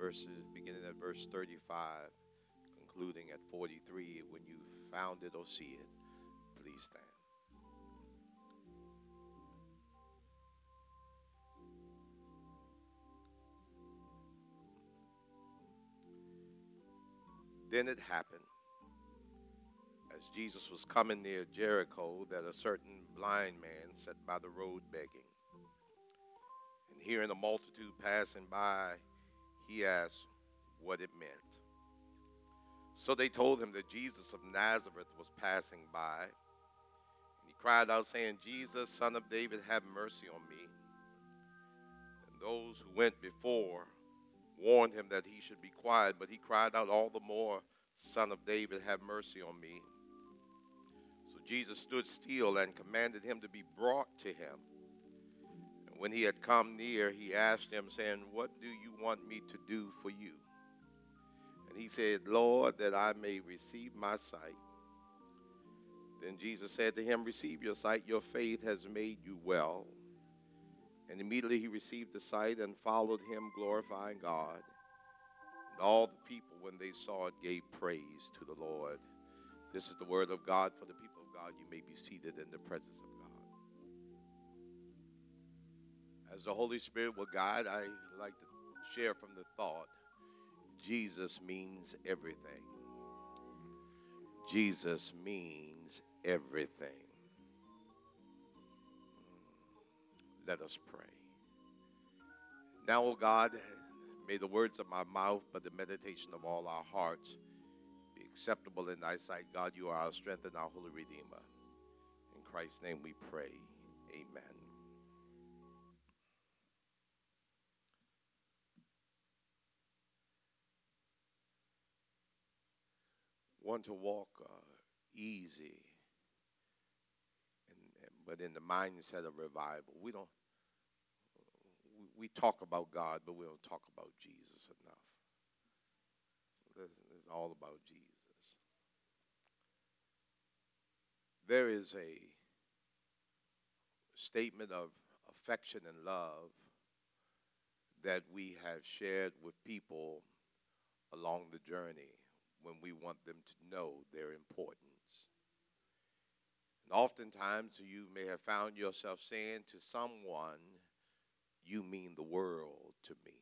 verses beginning at verse 35, concluding at 43. When you found it or see it, please stand. Then it happened, as Jesus was coming near Jericho, that a certain blind man sat by the road begging. And hearing a multitude passing by, he asked what it meant. So they told him that Jesus of Nazareth was passing by. And he cried out, saying, Jesus, son of David, have mercy on me. And those who went before warned him that he should be quiet, but he cried out all the more, Son of David, have mercy on me. So Jesus stood still and commanded him to be brought to him. When he had come near, he asked him, saying, What do you want me to do for you? And he said, Lord, that I may receive my sight. Then Jesus said to him, Receive your sight, your faith has made you well. And immediately he received the sight and followed him, glorifying God. And all the people, when they saw it, gave praise to the Lord. This is the word of God for the people of God. You may be seated in the presence of God. As the Holy Spirit will guide, I like to share from the thought Jesus means everything. Jesus means everything. Let us pray. Now, O God, may the words of my mouth, but the meditation of all our hearts be acceptable in thy sight. God, you are our strength and our holy Redeemer. In Christ's name we pray. Amen. Want to walk uh, easy, and, but in the mindset of revival. We don't we talk about God, but we don't talk about Jesus enough. It's all about Jesus. There is a statement of affection and love that we have shared with people along the journey when we want them to know their importance. And oftentimes, you may have found yourself saying to someone, you mean the world to me.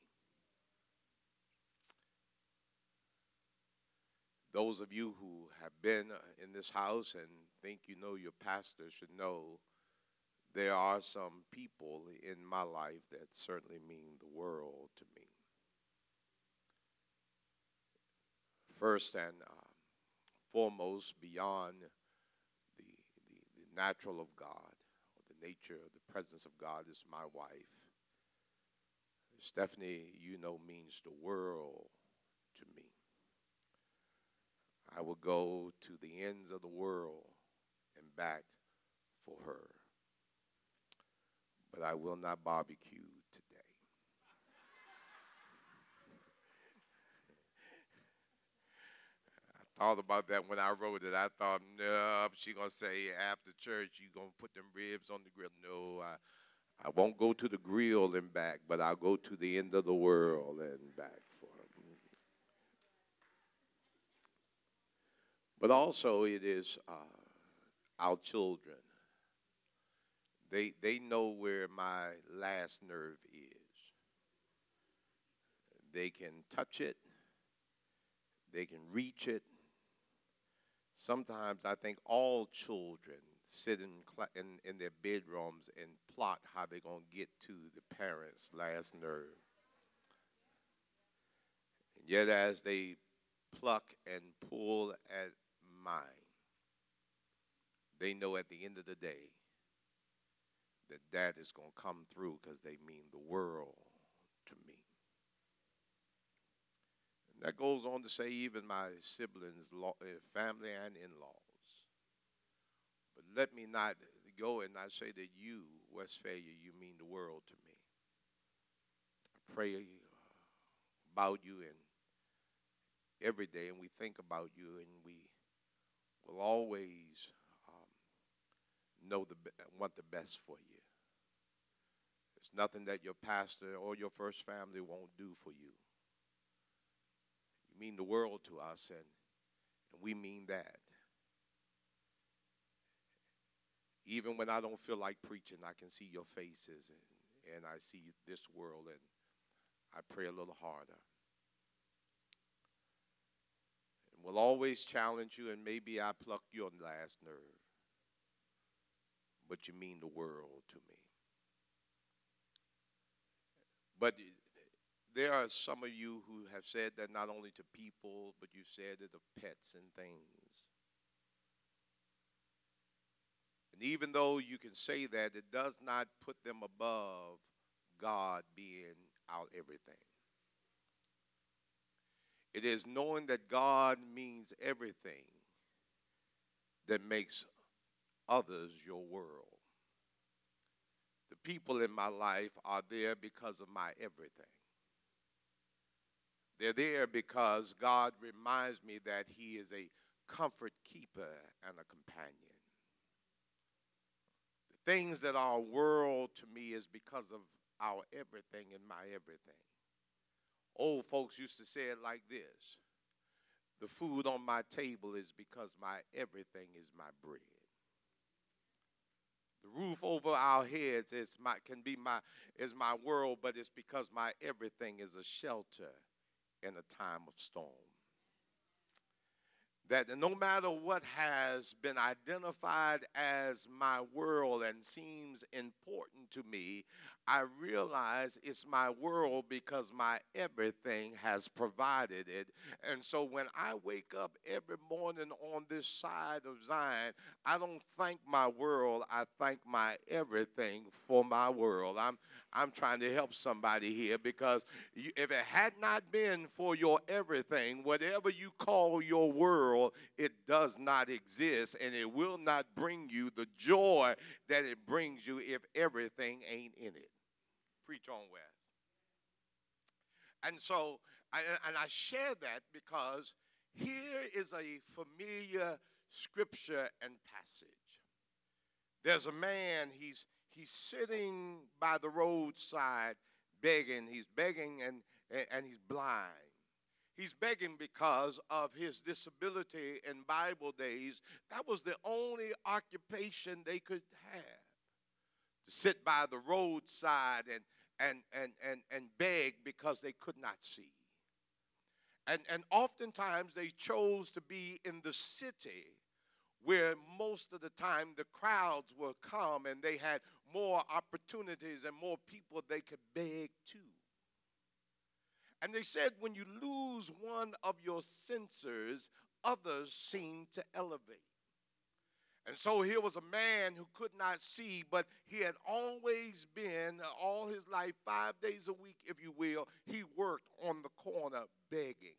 Those of you who have been uh, in this house and think you know your pastor should know there are some people in my life that certainly mean the world to me. First and uh, foremost, beyond the, the, the natural of God, or the nature, of the presence of God, is my wife. Stephanie, you know, means the world to me. I will go to the ends of the world and back for her. But I will not barbecue today. I thought about that when I wrote it. I thought, no, she gonna say after church you gonna put them ribs on the grill. No, I I won't go to the grill and back, but I'll go to the end of the world and back for him. But also, it is uh, our children. They, they know where my last nerve is. They can touch it, they can reach it. Sometimes I think all children sit in, in, in their bedrooms and plot how they're going to get to the parents' last nerve. And yet, as they pluck and pull at mine, they know at the end of the day that dad is going to come through because they mean the world to me. That goes on to say, even my siblings, eh, family, and in laws. But let me not go and not say that you, Westphalia, you mean the world to me. I pray uh, about you and every day, and we think about you, and we will always um, know the want the best for you. There's nothing that your pastor or your first family won't do for you. Mean the world to us, and, and we mean that. Even when I don't feel like preaching, I can see your faces and, and I see this world, and I pray a little harder. And will always challenge you, and maybe I pluck your last nerve. But you mean the world to me. But there are some of you who have said that not only to people, but you said it of pets and things. And even though you can say that, it does not put them above God being our everything. It is knowing that God means everything that makes others your world. The people in my life are there because of my everything. They're there because God reminds me that He is a comfort keeper and a companion. The things that are world to me is because of our everything and my everything. Old folks used to say it like this The food on my table is because my everything is my bread. The roof over our heads is my, can be my, is my world, but it's because my everything is a shelter in a time of storm. That no matter what has been identified as my world and seems important to me, I realize it's my world because my everything has provided it. And so when I wake up every morning on this side of Zion, I don't thank my world, I thank my everything for my world. I'm I'm trying to help somebody here because you, if it had not been for your everything, whatever you call your world, it does not exist and it will not bring you the joy that it brings you if everything ain't in it preach on Wes. And so, and I share that because here is a familiar scripture and passage. There's a man, he's, he's sitting by the roadside begging. He's begging and, and he's blind. He's begging because of his disability in Bible days. That was the only occupation they could have to sit by the roadside and, and, and, and, and beg because they could not see. And, and oftentimes they chose to be in the city where most of the time the crowds will come and they had more opportunities and more people they could beg to. And they said when you lose one of your sensors, others seem to elevate. And so here was a man who could not see, but he had always been, uh, all his life, five days a week, if you will, he worked on the corner begging.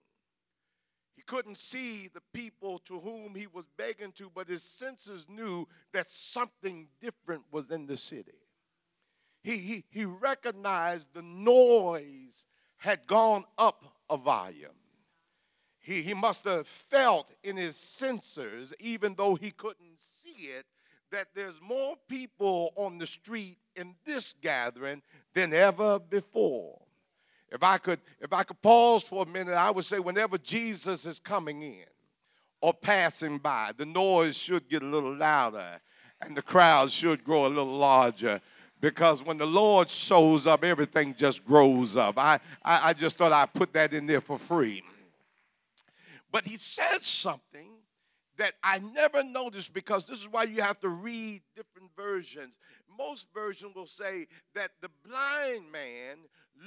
He couldn't see the people to whom he was begging to, but his senses knew that something different was in the city. He, he, he recognized the noise had gone up a volume. He, he must have felt in his sensors, even though he couldn't see it, that there's more people on the street in this gathering than ever before. If I could, if I could pause for a minute, I would say whenever Jesus is coming in or passing by, the noise should get a little louder and the crowd should grow a little larger because when the Lord shows up, everything just grows up. I, I, I just thought I'd put that in there for free. But he says something that I never noticed because this is why you have to read different versions. Most versions will say that the blind man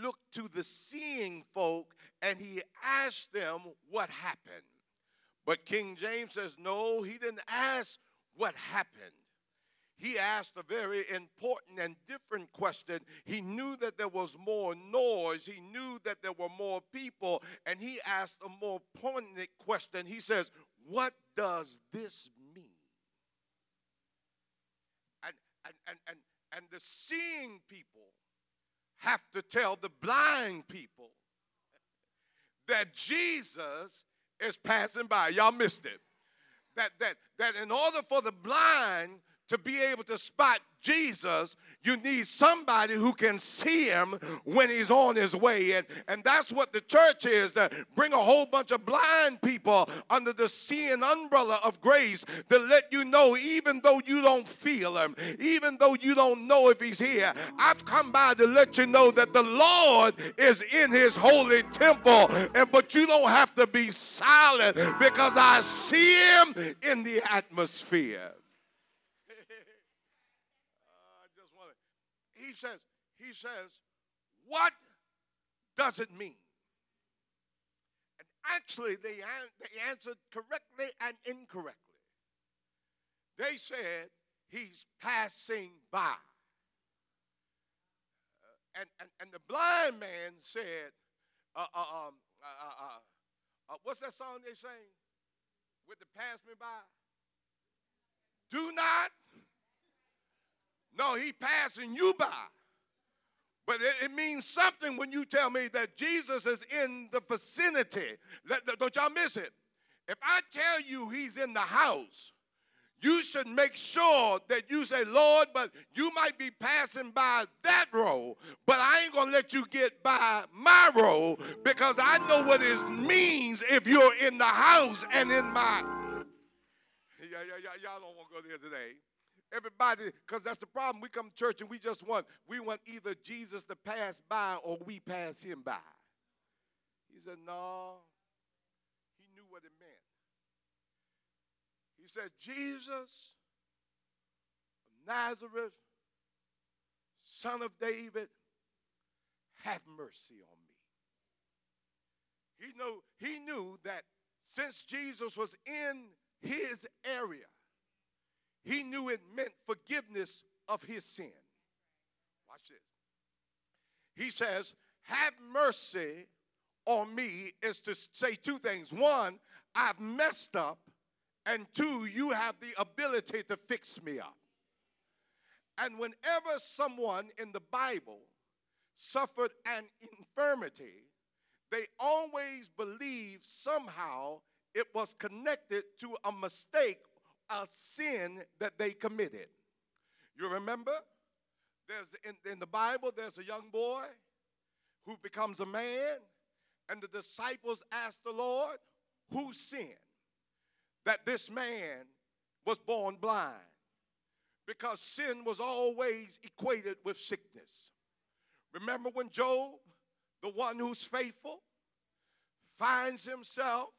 looked to the seeing folk and he asked them what happened. But King James says, no, he didn't ask what happened he asked a very important and different question. He knew that there was more noise, he knew that there were more people, and he asked a more poignant question. He says, What does this mean? And, and, and, and, and the seeing people have to tell the blind people that Jesus is passing by. Y'all missed it. That, that, that in order for the blind to be able to spot Jesus, you need somebody who can see him when he's on his way. And, and that's what the church is to bring a whole bunch of blind people under the seeing umbrella of grace to let you know, even though you don't feel him, even though you don't know if he's here, I've come by to let you know that the Lord is in his holy temple. And but you don't have to be silent because I see him in the atmosphere. he says, says, what does it mean? And actually, they, they answered correctly and incorrectly. They said, he's passing by. Uh, and, and, and the blind man said, uh, uh, um, uh, uh, uh, what's that song they sing? With the pass me by? Do not no, he passing you by. But it, it, means something when you tell me that Jesus is in the vicinity. Don't y'all miss it. If I tell you he's in the house, you should make sure that you say, Lord, but you might be passing by that row, but I ain't gonna let you get by my row because I know what it means if you're in the house and in my. Yeah, yeah, yeah, y'all don't want to go there today. Everybody, because that's the problem. We come to church and we just want, we want either Jesus to pass by or we pass him by. He said, no. He knew what it meant. He said, Jesus of Nazareth, son of David, have mercy on me. He knew, he knew that since Jesus was in his area, he knew it meant forgiveness of his sin. Watch this. He says, Have mercy on me is to say two things. One, I've messed up. And two, you have the ability to fix me up. And whenever someone in the Bible suffered an infirmity, they always believed somehow it was connected to a mistake a sin that they committed. You remember? There's in, in the Bible, there's a young boy who becomes a man, and the disciples ask the Lord, Who sinned? That this man was born blind. Because sin was always equated with sickness. Remember when Job, the one who's faithful, finds himself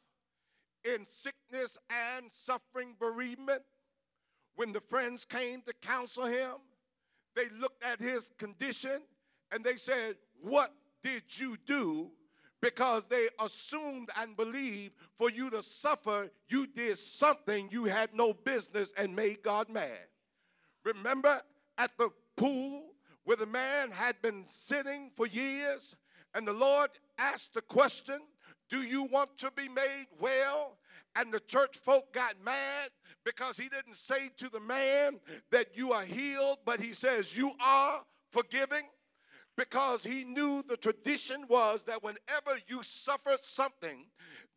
in sickness and suffering, bereavement. When the friends came to counsel him, they looked at his condition and they said, What did you do? Because they assumed and believed for you to suffer, you did something you had no business and made God mad. Remember at the pool where the man had been sitting for years and the Lord asked the question, do you want to be made well? And the church folk got mad because he didn't say to the man that you are healed, but he says you are forgiving. Because he knew the tradition was that whenever you suffered something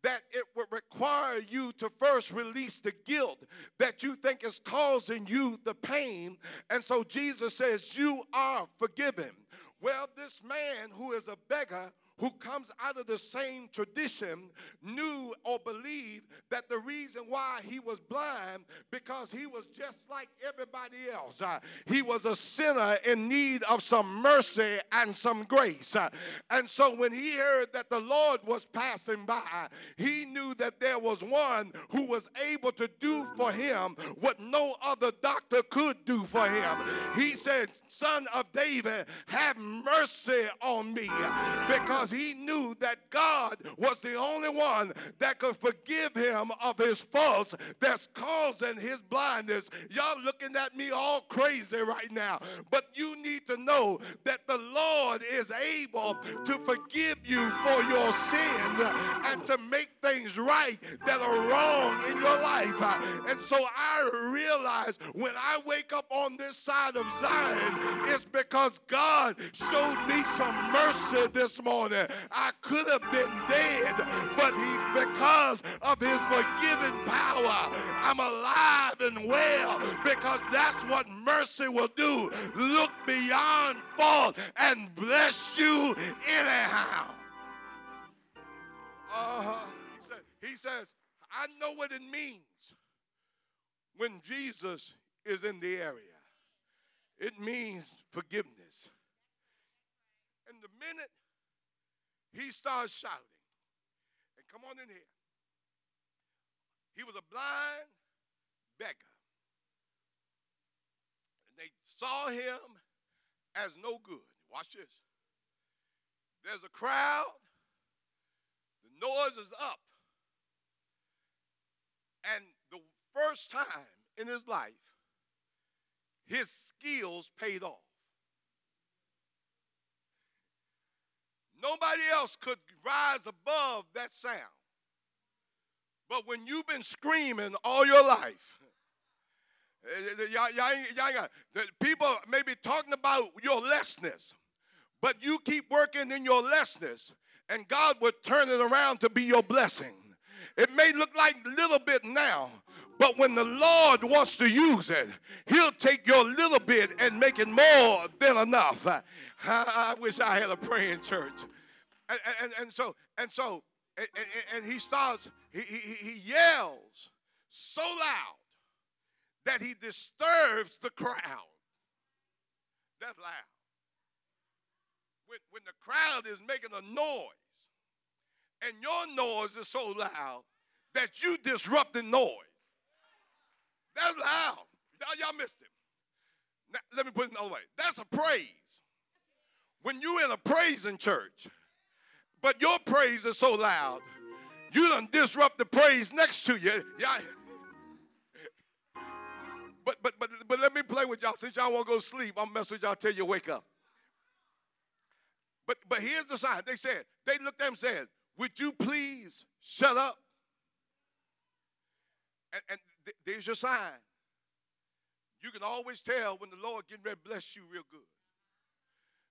that it would require you to first release the guilt that you think is causing you the pain. And so Jesus says you are forgiven. Well this man who is a beggar who comes out of the same tradition knew or believed that the reason why he was blind because he was just like everybody else. Uh, he was a sinner in need of some mercy and some grace. Uh, and so when he heard that the Lord was passing by, he knew that there was one who was able to do for him what no other doctor could do for him. He said, Son of David, have mercy on me because because he knew that God was the only one that could forgive him of his faults that's causing his blindness. Y'all looking at me all crazy right now, but you need to know that the Lord is able to forgive you for your sins and to make things right that are wrong in your life. And so I realize when I wake up on this side of Zion, it's because God showed me some mercy this morning. I could have been dead, but he, because of his forgiving power, I'm alive and well because that's what mercy will do. Look beyond fault and bless you anyhow. Uh, he, said, he says, I know what it means when Jesus is in the area. It means forgiveness. And the minute he starts shouting, and come on in here, he was a blind beggar. And they saw him as no good. Watch this. There's a crowd, the noise is up. And the first time in his life, his skills paid off. Nobody else could rise above that sound. But when you've been screaming all your life, people may be talking about your lessness, but you keep working in your lessness, and God will turn it around to be your blessing. It may look like a little bit now, but when the Lord wants to use it, He'll take your little bit and make it more than enough. I, wish I had a praying church. And, and, and so, and so, and, and, he starts, he, he, he yells so loud that he disturbs the crowd. That's loud. When, when the crowd is making a noise, and your noise is so loud that you disrupt the noise. That's loud. Y'all, y'all missed it. Now, let me put it another way. That's a praise. When you're in a praising church, but your praise is so loud, you don't disrupt the praise next to you. Yeah. But but but but let me play with y'all. Since y'all won't go sleep, I'll mess with y'all till you wake up. But but here's the sign. They said, they looked at him and said, Would you please shut up? And, and there's your sign. You can always tell when the Lord getting ready to bless you real good.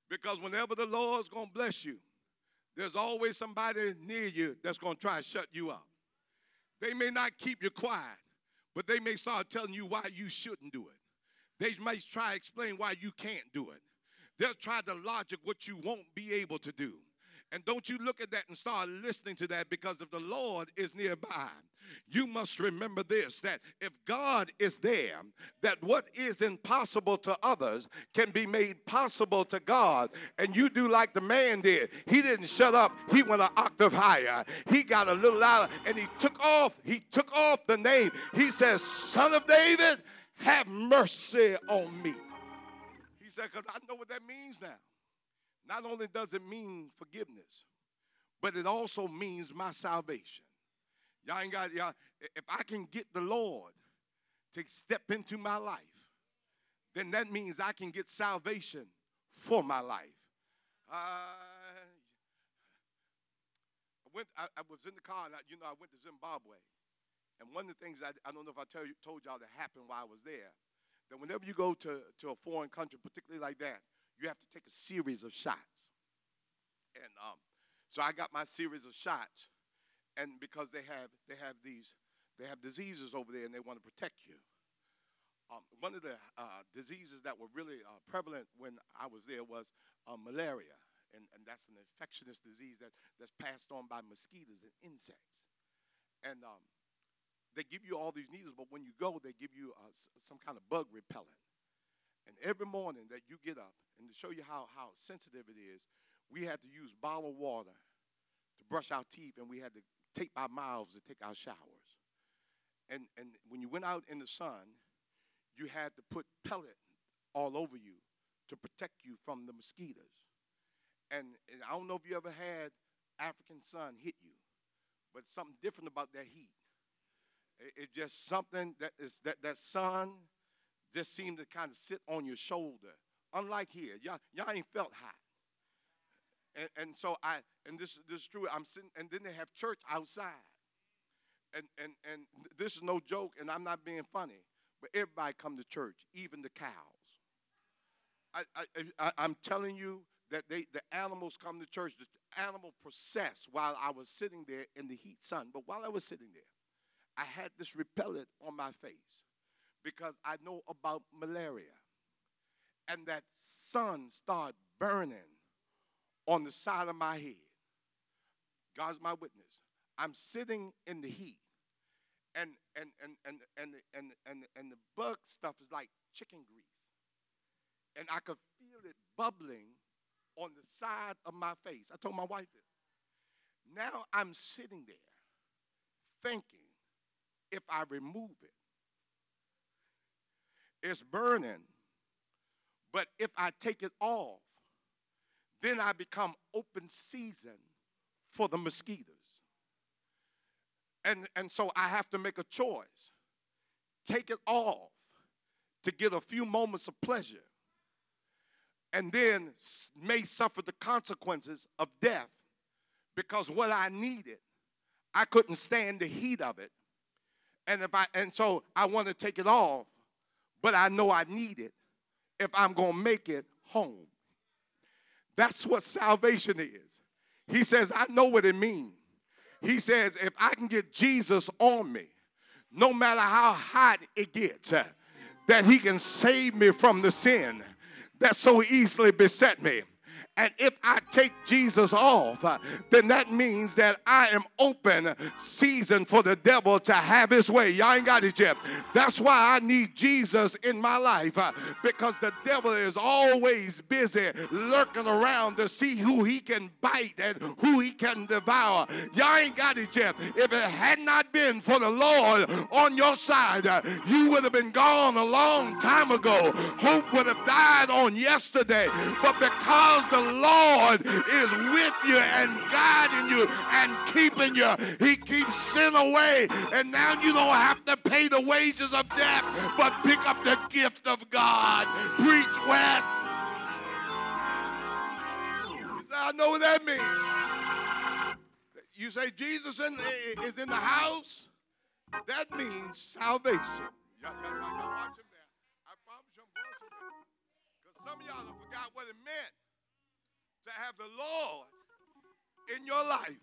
Because whenever the Lord's gonna bless you, there's always somebody near you that's going to try to shut you up. They may not keep you quiet, but they may start telling you why you shouldn't do it. They may try to explain why you can't do it. They'll try to logic what you won't be able to do. And don't you look at that and start listening to that because if the Lord is nearby, you must remember this that if God is there, that what is impossible to others can be made possible to God. And you do like the man did. He didn't shut up, he went an octave higher. He got a little louder and he took off, he took off the name. He says, Son of David, have mercy on me. He said, because I know what that means now. Not only does it mean forgiveness, but it also means my salvation. Y'all ain't got y'all. If I can get the Lord to step into my life, then that means I can get salvation for my life. Uh, I went. I, I, was in the car, and I, you know, I went to Zimbabwe. And one of the things I, I don't know if I tell you, told y'all that happened while I was there, that whenever you go to, to a foreign country, particularly like that, you have to take a series of shots. And um, so I got my series of shots, and because they have they have these they have diseases over there, and they want to protect you. Um, one of the uh, diseases that were really uh, prevalent when I was there was uh, malaria, and, and that's an infectious disease that, that's passed on by mosquitoes and insects. And um, they give you all these needles, but when you go, they give you uh, some kind of bug repellent. And every morning that you get up, and to show you how, how sensitive it is, we had to use bottled water to brush our teeth, and we had to tape our mouths to take our showers. And, and when you went out in the sun, you had to put pellet all over you to protect you from the mosquitoes. And, and I don't know if you ever had African sun hit you, but something different about that heat. It's it just something that is that that sun just seemed to kind of sit on your shoulder Unlike here, y'all, y'all ain't felt hot. And, and so I, and this, this is true, I'm sitting, and then they have church outside. And, and, and this is no joke, and I'm not being funny, but everybody come to church, even the cows. I, I, I, I'm telling you, that they the animals come to church, the animal processed while I was sitting there in the heat sun. But while I was sitting there, I had this repellent on my face because I know about malaria. And that sun started burning on the side of my head. God's my witness. I'm sitting in the heat. And and and and and and and, and the bug stuff is like chicken grease. And I could feel it bubbling on the side of my face. I told my wife this. Now I'm sitting there thinking if I remove it, it's burning. But if I take it off, then I become open season for the mosquitoes. And, and so I have to make a choice take it off to get a few moments of pleasure and then may suffer the consequences of death because what I needed, I couldn't stand the heat of it. And if I and so I want to take it off, but I know I need it if I'm going to make it home. That's what salvation is. He says, I know what it means. He says, if I can get Jesus on me, no matter how hot it gets, that he can save me from the sin that so easily beset me. And if I take Jesus off, uh, then that means that I am open season for the devil to have his way. Y'all ain't got it yet. That's why I need Jesus in my life uh, because the devil is always busy lurking around to see who he can bite and who he can devour. Y'all ain't got it yet. If it had not been for the Lord on your side, uh, you would have been gone a long time ago. Hope would have died on yesterday. But because the Lord is with you and guiding you and keeping you. He keeps sin away, and now you don't have to pay the wages of death, but pick up the gift of God. Preach west. I know what that means. You say Jesus in, is in the house, that means salvation. Y'all, y'all, y'all watch him there. I promise you I'm going Because some of y'all have forgot what it meant to have the Lord in your life.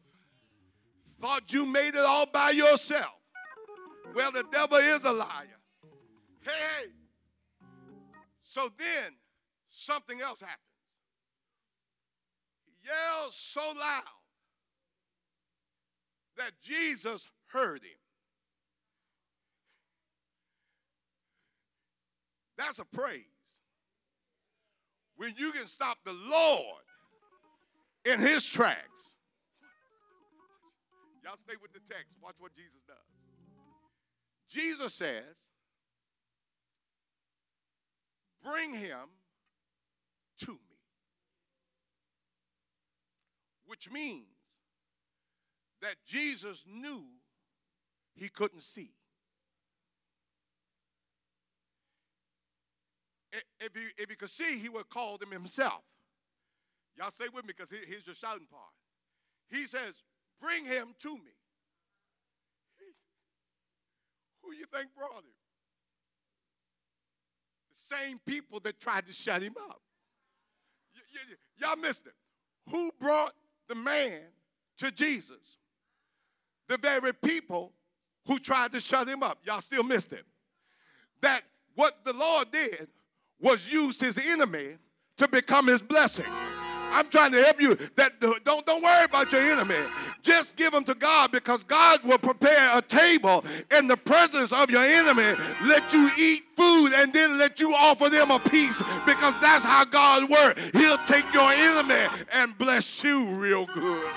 Thought you made it all by yourself. Well, the devil is a liar. Hey, so then something else happens. He yells so loud that Jesus heard him. That's a praise. When you can stop the Lord in his tracks. Y'all stay with the text. Watch what Jesus does. Jesus says, Bring him to me. Which means that Jesus knew he couldn't see. If he, if he could see, he would have called him himself. Y'all stay with me because here's your shouting part. He says, Bring him to me. Who you think brought him? The same people that tried to shut him up. Y- y- y'all missed it. Who brought the man to Jesus? The very people who tried to shut him up. Y'all still missed it. That what the Lord did was use his enemy to become his blessing. I'm trying to help you that don't, don't worry about your enemy. Just give them to God because God will prepare a table in the presence of your enemy, let you eat food, and then let you offer them a piece because that's how God works. He'll take your enemy and bless you real good.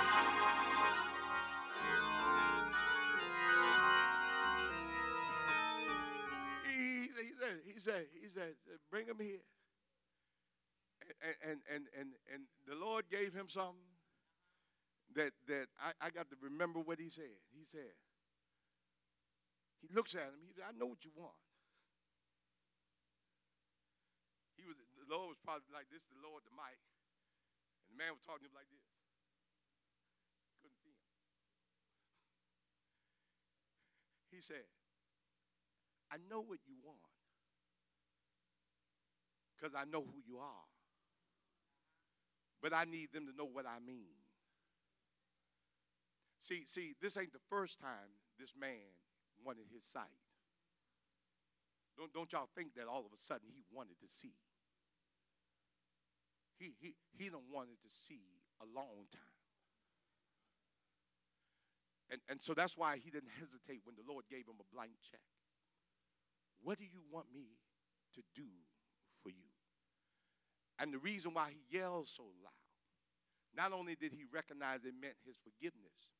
He, he, said, he said, he said, bring him here and, and, and, and the Lord gave him something that, that I, I got to remember what he said. He said, he looks at him, he said, I know what you want. He was the Lord was probably like this, the Lord, the mic. And the man was talking to him like this. Couldn't see him. He said, I know what you want because I know who you are. But I need them to know what I mean. See, see, this ain't the first time this man wanted his sight. Don't, don't y'all think that all of a sudden he wanted to see. He, he, he don't wanted to see a long time. And, and so that's why he didn't hesitate when the Lord gave him a blank check. What do you want me to do? And the reason why he yelled so loud, not only did he recognize it meant his forgiveness,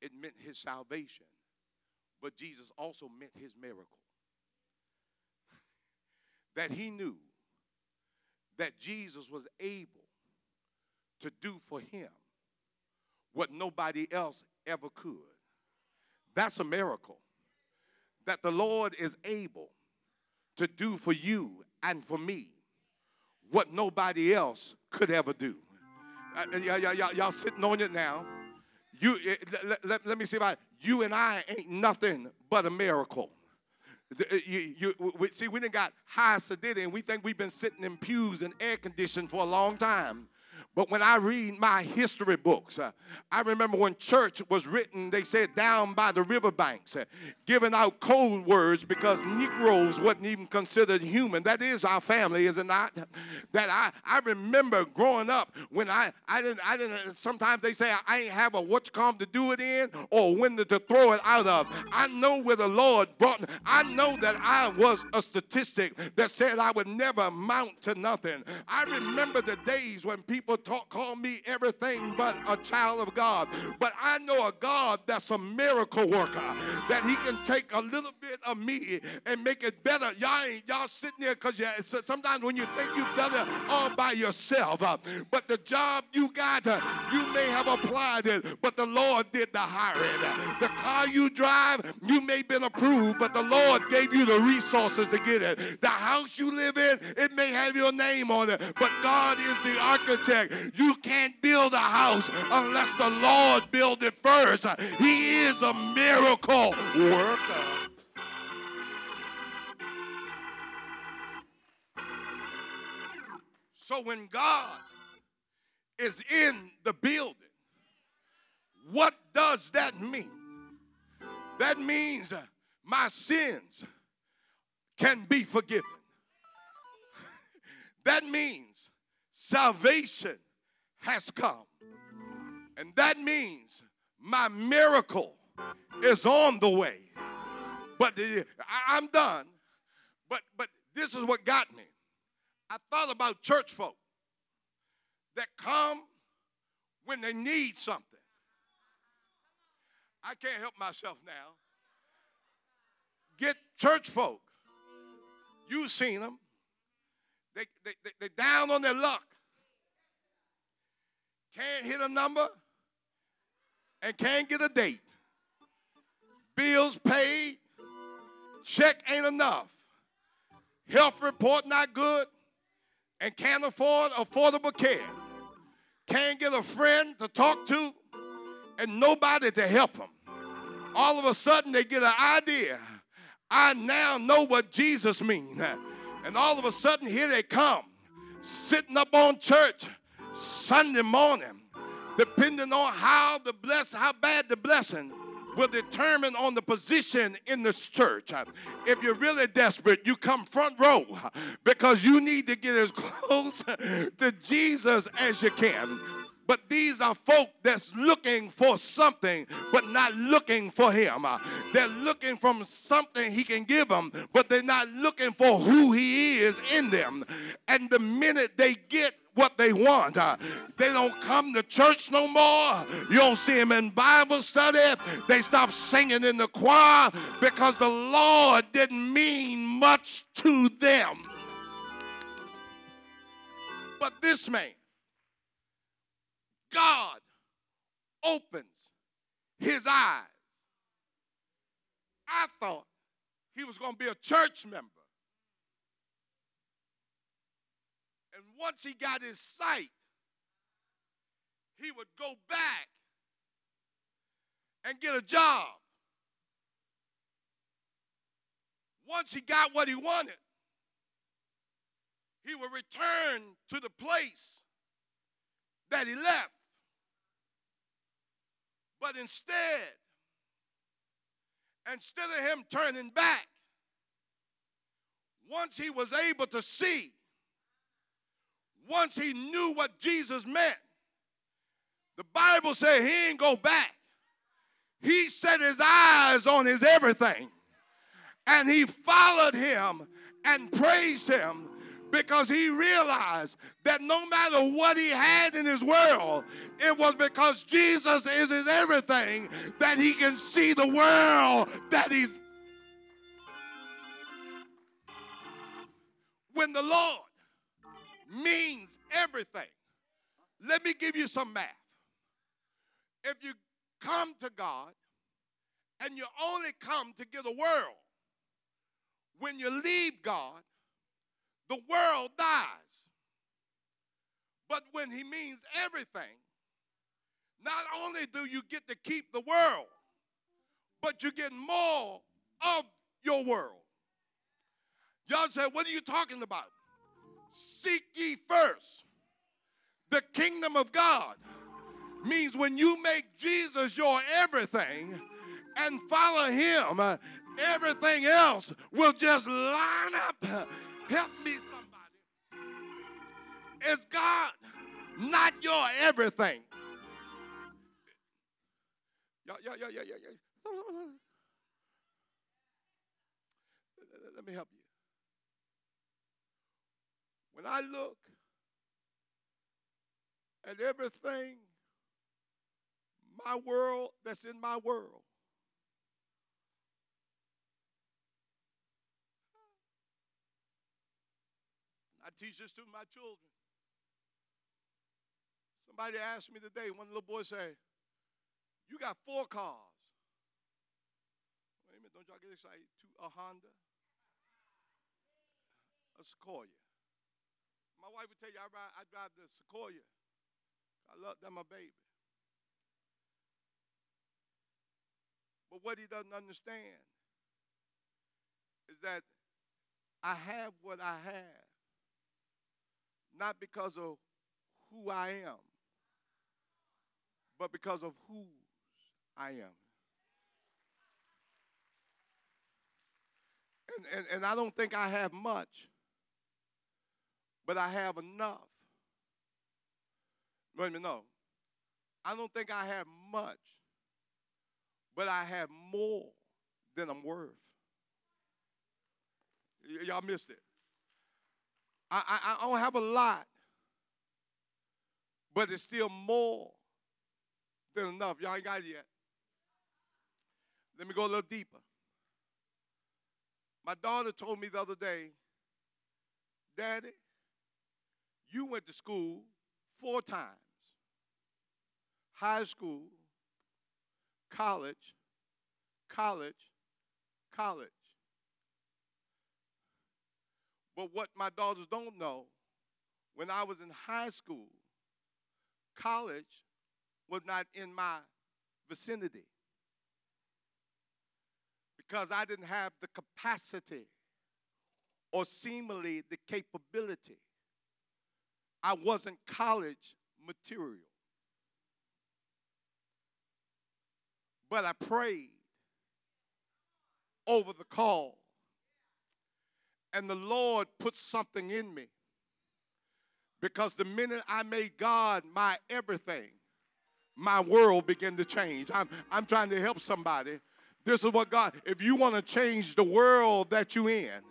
it meant his salvation, but Jesus also meant his miracle. that he knew that Jesus was able to do for him what nobody else ever could. That's a miracle. That the Lord is able to do for you and for me what nobody else could ever do. Uh, y'all, y'all sitting on it now. You, eh, let, let, me see if I, you and I ain't nothing but a miracle. Eh, you, you, we, see, we didn't got high sedity and we think we've been sitting in pews and air conditioned for a long time. But when I read my history books, uh, I remember when church was written, they said down by the riverbanks, uh, giving out cold words because Negroes wasn't even considered human. That is our family, is it not? That I, I remember growing up when I, I didn't, I didn't, sometimes they say I ain't have a what you call to do it in or when to, to throw it out of. I know where the Lord brought me. I know that I was a statistic that said I would never amount to nothing. I remember the days when people talk, call me everything but a child of God. But I know a God that's a miracle worker, that He can take a little bit of me and make it better. Y'all ain't y'all sitting there because sometimes when you think you've done it all by yourself, uh, but the job you got, uh, you may have applied it, but the Lord did the hiring. The car you drive, you may have been approved, but the Lord gave you the resources to get it. The house you live in, it may have your name on it, but God is the architect. You can't build a house unless the Lord build it first. He is a miracle worker. So when God is in the building, what does that mean? That means my sins can be forgiven. that means salvation has come. And that means my miracle is on the way. But I'm done. But but this is what got me. I thought about church folk that come when they need something. I can't help myself now. Get church folk. You've seen them. They, they, they, they down on their luck can't hit a number, and can't get a date. Bills paid, check ain't enough. Health report not good, and can't afford affordable care. Can't get a friend to talk to, and nobody to help them. All of a sudden, they get an idea. I now know what Jesus means. And all of a sudden, here they come, sitting up on church Sunday morning, depending on how the bless, how bad the blessing will determine on the position in this church. If you're really desperate, you come front row because you need to get as close to Jesus as you can. But these are folk that's looking for something, but not looking for him. They're looking for something he can give them, but they're not looking for who he is in them. And the minute they get what they want. Uh, they don't come to church no more. You don't see them in Bible study. They stop singing in the choir because the Lord didn't mean much to them. But this man, God opens his eyes. I thought he was going to be a church member. And once he got his sight, he would go back and get a job. Once he got what he wanted, he would return to the place that he left. But instead, instead of him turning back, once he was able to see, once he knew what Jesus meant, the Bible said he ain't go back. He set his eyes on his everything and he followed him and praised him because he realized that no matter what he had in his world, it was because Jesus is his everything that he can see the world that he's. When the Lord means everything, let me give you some math. If you come to God and you only come to get a world, when you leave God, the world dies. But when he means everything, not only do you get to keep the world, but you get more of your world. Y'all say, what are you talking about? Seek ye first the kingdom of God means when you make Jesus your everything and follow him, everything else will just line up. Help me, somebody. Is God not your everything? Yeah, yeah, yeah, yeah, yeah. Let me help you. When I look at everything, my world that's in my world, I teach this to my children. Somebody asked me today, one little boy say, You got four cars. Wait a minute, don't y'all get excited? Two, a Honda, a Sequoia. My wife would tell you I, ride, I drive the Sequoia. I love that my baby. But what he doesn't understand is that I have what I have not because of who I am, but because of whose I am. And, and, and I don't think I have much, but I have enough. A minute, no. I don't think I have much, but I have more than I'm worth. Y- y'all missed it. I, I, I don't have a lot, but it's still more than enough. Y'all ain't got it yet. Let me go a little deeper. My daughter told me the other day, Daddy, you went to school four times high school, college, college, college. But what my daughters don't know, when I was in high school, college was not in my vicinity because I didn't have the capacity or seemingly the capability. I wasn't college material. But I prayed over the call and the Lord put something in me. Because the minute I made God my everything, my world began to change. I'm, I'm trying to help somebody. This is what God, if you want to change the world that you're in,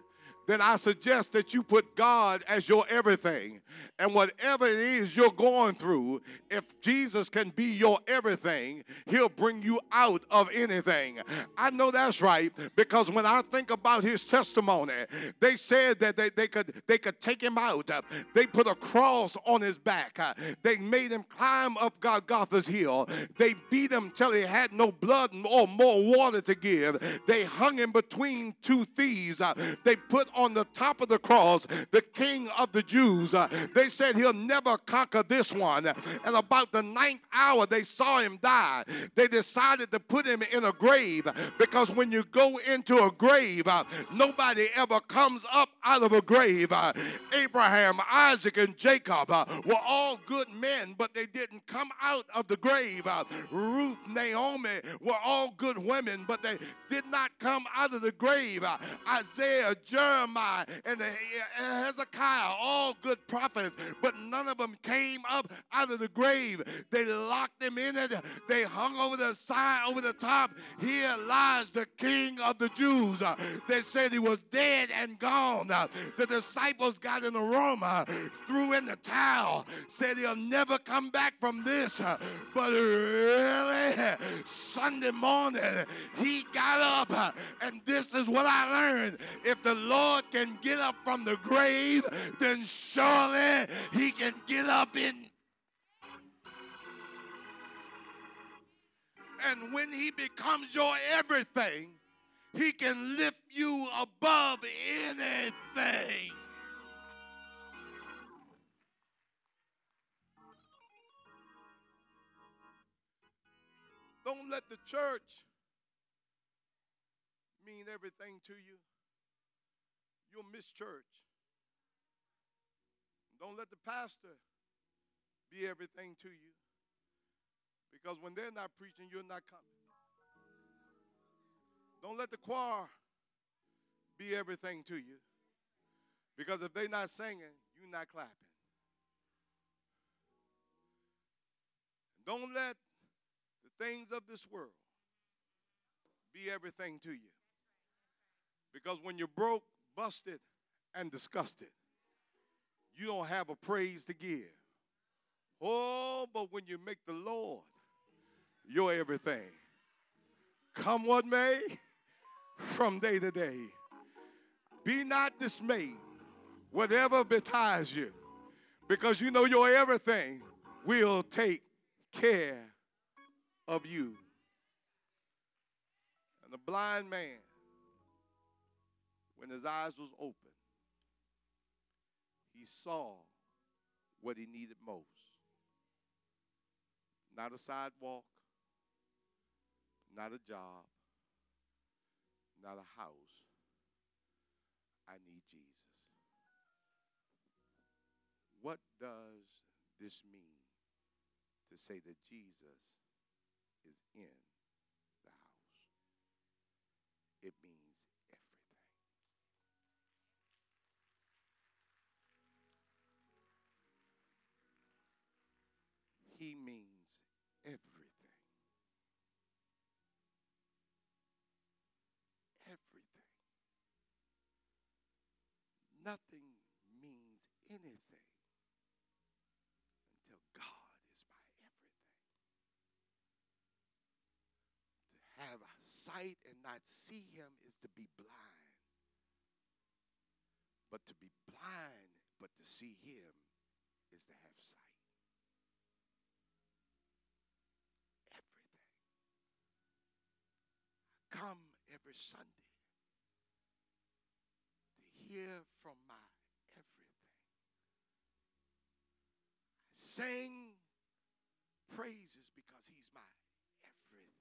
then I suggest that you put God as your everything. And whatever it is you're going through, if Jesus can be your everything, he'll bring you out of anything. I know that's right because when I think about his testimony, they said that they, they could they could take him out. They put a cross on his back. They made him climb up Golgotha's hill. They beat him till he had no blood or more water to give. They hung him between two thieves. They put on the top of the cross, the king of the Jews. Uh, they said he'll never conquer this one. And about the ninth hour, they saw him die. They decided to put him in a grave because when you go into a grave, uh, nobody ever comes up out of a grave. Uh, Abraham, Isaac, and Jacob were all good men, but they didn't come out of the grave. Ruth, Naomi were all good women, but they did not come out of the grave. Isaiah, Jeremiah, and Hezekiah, all good prophets, but none of them came up out of the grave. They locked him in it. They hung over the side, over the top. Here lies the King of the Jews. They said he was dead and gone. The disciples got in a room, threw in the towel, said he'll never come back from this. But really, Sunday morning, he got up, and this is what I learned. If the Lord can get up from the grave, then surely he can get up in And when He becomes your everything, He can lift you above anything. Don't let the church mean everything to you. You'll miss church. Don't let the pastor be everything to you. Because when they're not preaching, you're not coming. Don't let the choir be everything to you. Because if they're not singing, you're not clapping. Don't let the things of this world be everything to you. Because when you're broke, busted, and disgusted, you don't have a praise to give. Oh, but when you make the Lord your everything. Come what may, from day to day. Be not dismayed, whatever betides you, because you know your everything will take care of you. And the blind man, when his eyes was open, he saw what he needed most. Not a sidewalk, not a job, not a house. I need Jesus. What does this mean to say that Jesus is in the house? It means He means everything. Everything. Nothing means anything until God is my everything. To have sight and not see him is to be blind. But to be blind, but to see him is to have sight. Everything. I come every Sunday to hear from my everything. I sing praises because he's my everything.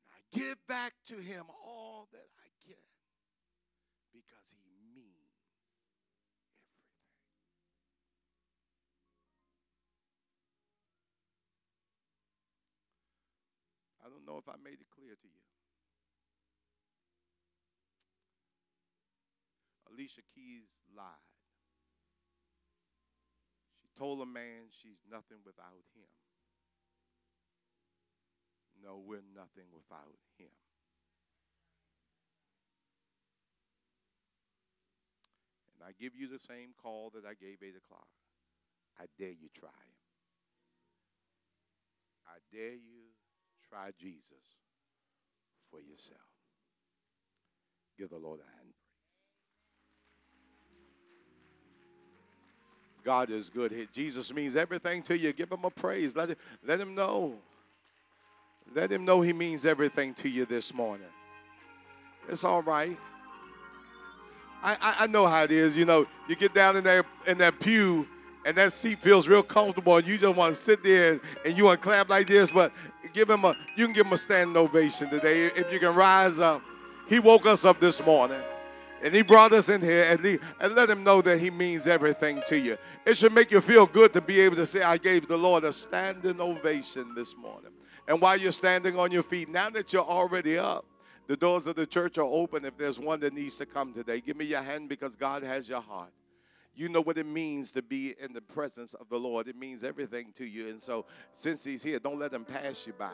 And I give back to him all that I can because he means everything. I don't know if I made it clear to you. Alicia Keys lied. She told a man she's nothing without him. No, we're nothing without him. And I give you the same call that I gave 8 o'clock. I dare you try. I dare you try Jesus for yourself. Give the Lord a hand. God is good. Jesus means everything to you. Give him a praise. Let, him, let him know. Let him know he means everything to you this morning. It's all right. I, I, I know how it is. You know, you get down in that in that pew and that seat feels real comfortable and you just want to sit there and, and you want to clap like this, but give him a you can give him a standing ovation today if you can rise up. He woke us up this morning. And he brought us in here and, he, and let him know that he means everything to you. It should make you feel good to be able to say, I gave the Lord a standing ovation this morning. And while you're standing on your feet, now that you're already up, the doors of the church are open. If there's one that needs to come today, give me your hand because God has your heart. You know what it means to be in the presence of the Lord. It means everything to you. And so, since He's here, don't let Him pass you by.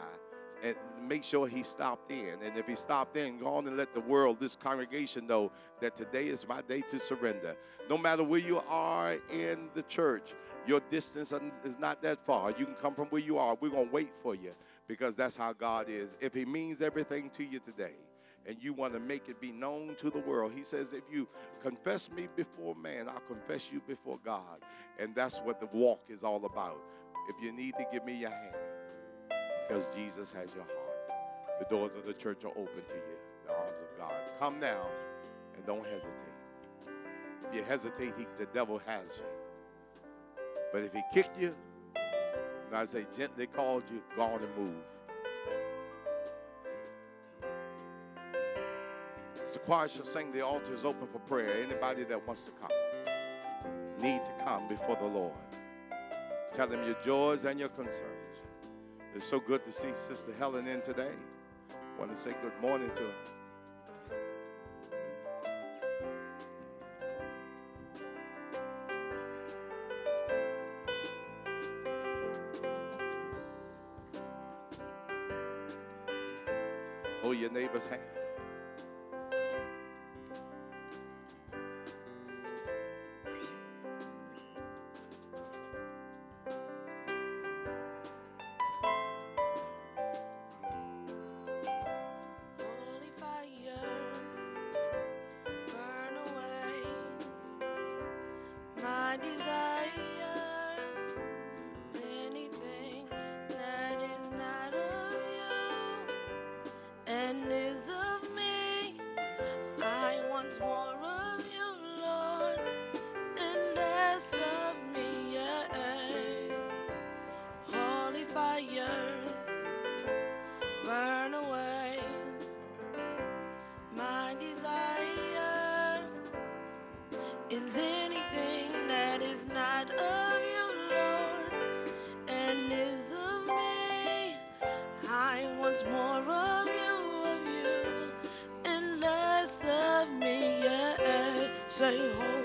And make sure He stopped in. And if He stopped in, go on and let the world, this congregation, know that today is my day to surrender. No matter where you are in the church, your distance is not that far. You can come from where you are. We're going to wait for you because that's how God is. If He means everything to you today, and you want to make it be known to the world. He says, if you confess me before man, I'll confess you before God. And that's what the walk is all about. If you need to give me your hand, because Jesus has your heart. The doors of the church are open to you, the arms of God. Come now and don't hesitate. If you hesitate, he, the devil has you. But if he kicked you, and I say gently called you, go on and move. As the choir shall sing, the altar is open for prayer. Anybody that wants to come, need to come before the Lord. Tell him your joys and your concerns. It's so good to see Sister Helen in today. Want to say good morning to her. say, home.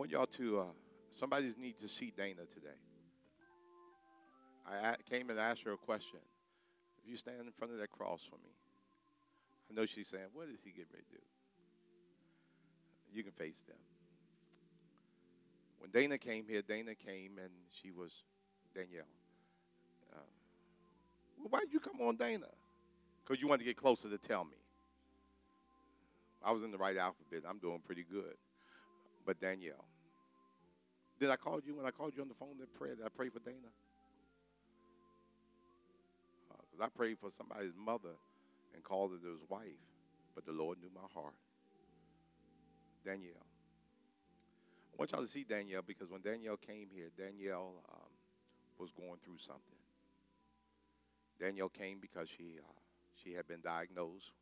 Want y'all to, uh, somebody needs to see Dana today. I came and asked her a question. If you stand in front of that cross for me, I know she's saying, What is he getting ready to do? You can face them. When Dana came here, Dana came and she was Danielle. Um, well, why did you come on Dana? Because you wanted to get closer to tell me. I was in the right alphabet. I'm doing pretty good. But Danielle. Did I call you when I called you on the phone that prayer? Did I pray for Dana? Because uh, I prayed for somebody's mother and called it his wife, but the Lord knew my heart. Danielle. I want y'all to see Danielle because when Danielle came here, Danielle um, was going through something. Danielle came because she uh, she had been diagnosed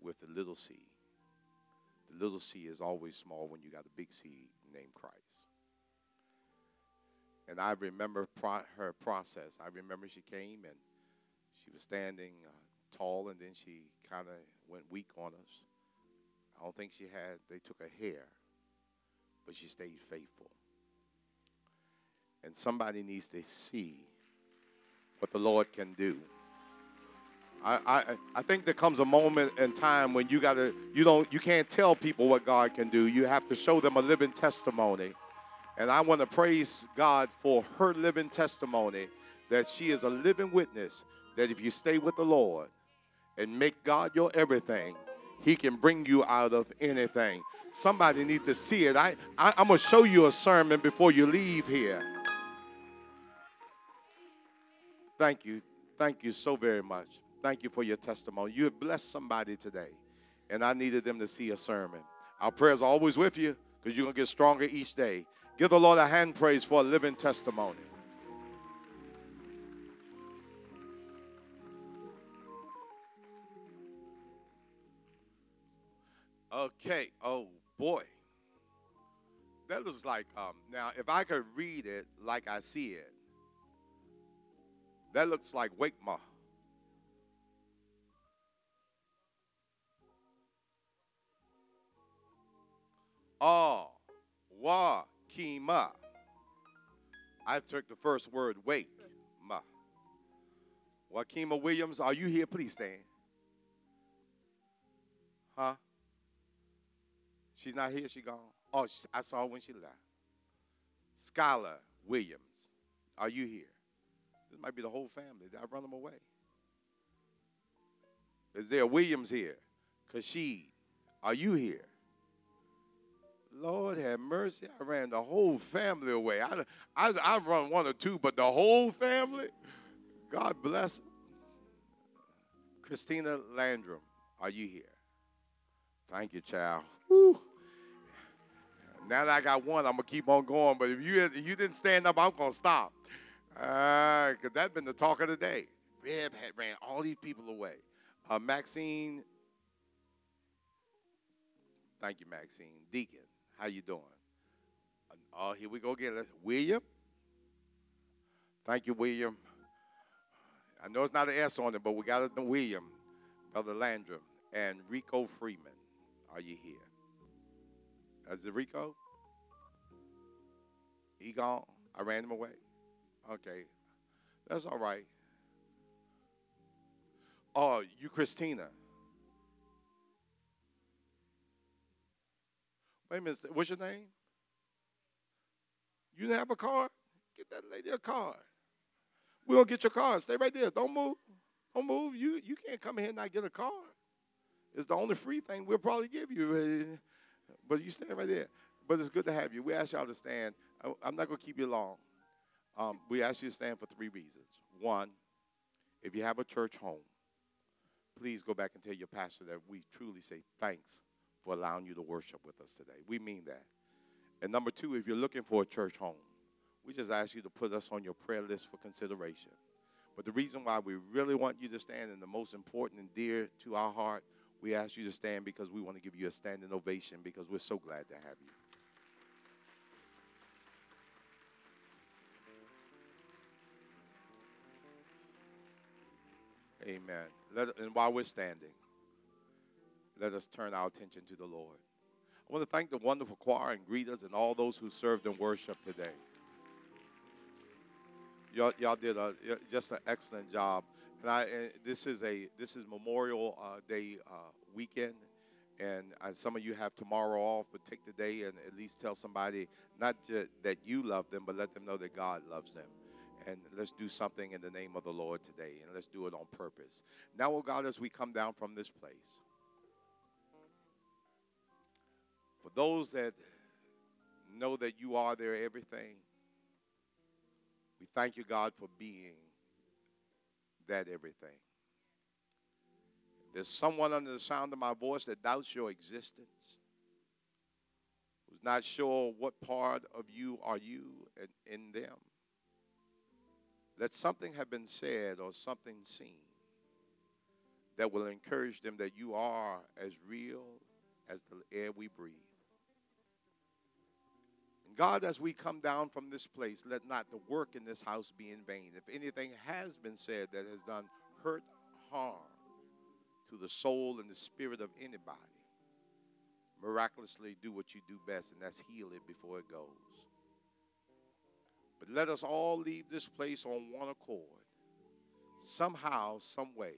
with the little c. The little c is always small when you got a big C named Christ. And I remember pro- her process. I remember she came and she was standing uh, tall, and then she kind of went weak on us. I don't think she had, they took her hair, but she stayed faithful. And somebody needs to see what the Lord can do. I, I, I think there comes a moment in time when you gotta you don't you can't tell people what God can do. You have to show them a living testimony. And I want to praise God for her living testimony that she is a living witness that if you stay with the Lord and make God your everything, he can bring you out of anything. Somebody need to see it. I, I I'm gonna show you a sermon before you leave here. Thank you. Thank you so very much. Thank you for your testimony. You have blessed somebody today, and I needed them to see a sermon. Our prayers are always with you because you're going to get stronger each day. Give the Lord a hand praise for a living testimony. Okay. Oh boy. That looks like um, now if I could read it like I see it, that looks like Wakema. Ah, wa, kima. I took the first word, wake, ma. Wakima Williams, are you here? Please stand. Huh? She's not here. She gone. Oh, I saw when she left. Skylar Williams, are you here? This might be the whole family. Did I run them away? Is there Williams here? Kashid, are you here? Lord have mercy. I ran the whole family away. I, I, I run one or two, but the whole family, God bless. Christina Landrum, are you here? Thank you, child. Woo. Now that I got one, I'm gonna keep on going. But if you if you didn't stand up, I'm gonna stop. Uh, cause that's been the talk of the day. Reb had ran all these people away. Uh, Maxine, thank you, Maxine. Deacon, how you doing? Oh, here we go again. William, thank you, William. I know it's not an S on it, but we got it. William, Brother Landrum, and Rico Freeman. Are you here? Is it Rico? He gone? I ran him away? Okay. That's all right. Oh, you Christina. Wait a minute. What's your name? You have a car? Get that lady a car. We're gonna get your car. Stay right there. Don't move. Don't move. You you can't come in here and not get a car. It's the only free thing we'll probably give you. But you stand right there. But it's good to have you. We ask y'all to stand. I'm not to keep you long. Um, we ask you to stand for three reasons. One, if you have a church home, please go back and tell your pastor that we truly say thanks for allowing you to worship with us today. We mean that. And number two, if you're looking for a church home, we just ask you to put us on your prayer list for consideration. But the reason why we really want you to stand and the most important and dear to our heart, we ask you to stand because we want to give you a standing ovation because we're so glad to have you. Amen. Let, and while we're standing, let us turn our attention to the Lord. I want to thank the wonderful choir and greeters and all those who served in worship today. Y'all, y'all did a, just an excellent job. And I, and this is a this is Memorial uh, Day uh, weekend, and uh, some of you have tomorrow off, but take the day and at least tell somebody not just that you love them, but let them know that God loves them and let's do something in the name of the Lord today, and let's do it on purpose. Now, oh God, as we come down from this place, for those that know that you are their everything, we thank you, God, for being that everything. If there's someone under the sound of my voice that doubts your existence, who's not sure what part of you are you in, in them, let something have been said or something seen that will encourage them that you are as real as the air we breathe. God, as we come down from this place, let not the work in this house be in vain. If anything has been said that has done hurt, harm to the soul and the spirit of anybody, miraculously do what you do best, and that's heal it before it goes. But let us all leave this place on one accord, somehow, some way,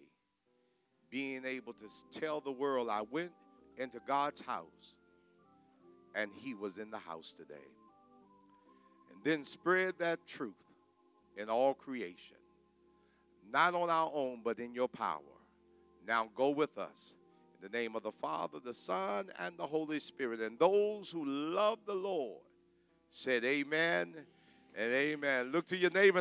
being able to tell the world, I went into God's house and He was in the house today. And then spread that truth in all creation, not on our own, but in your power. Now go with us. In the name of the Father, the Son, and the Holy Spirit. And those who love the Lord said, Amen and amen. Look to your neighbor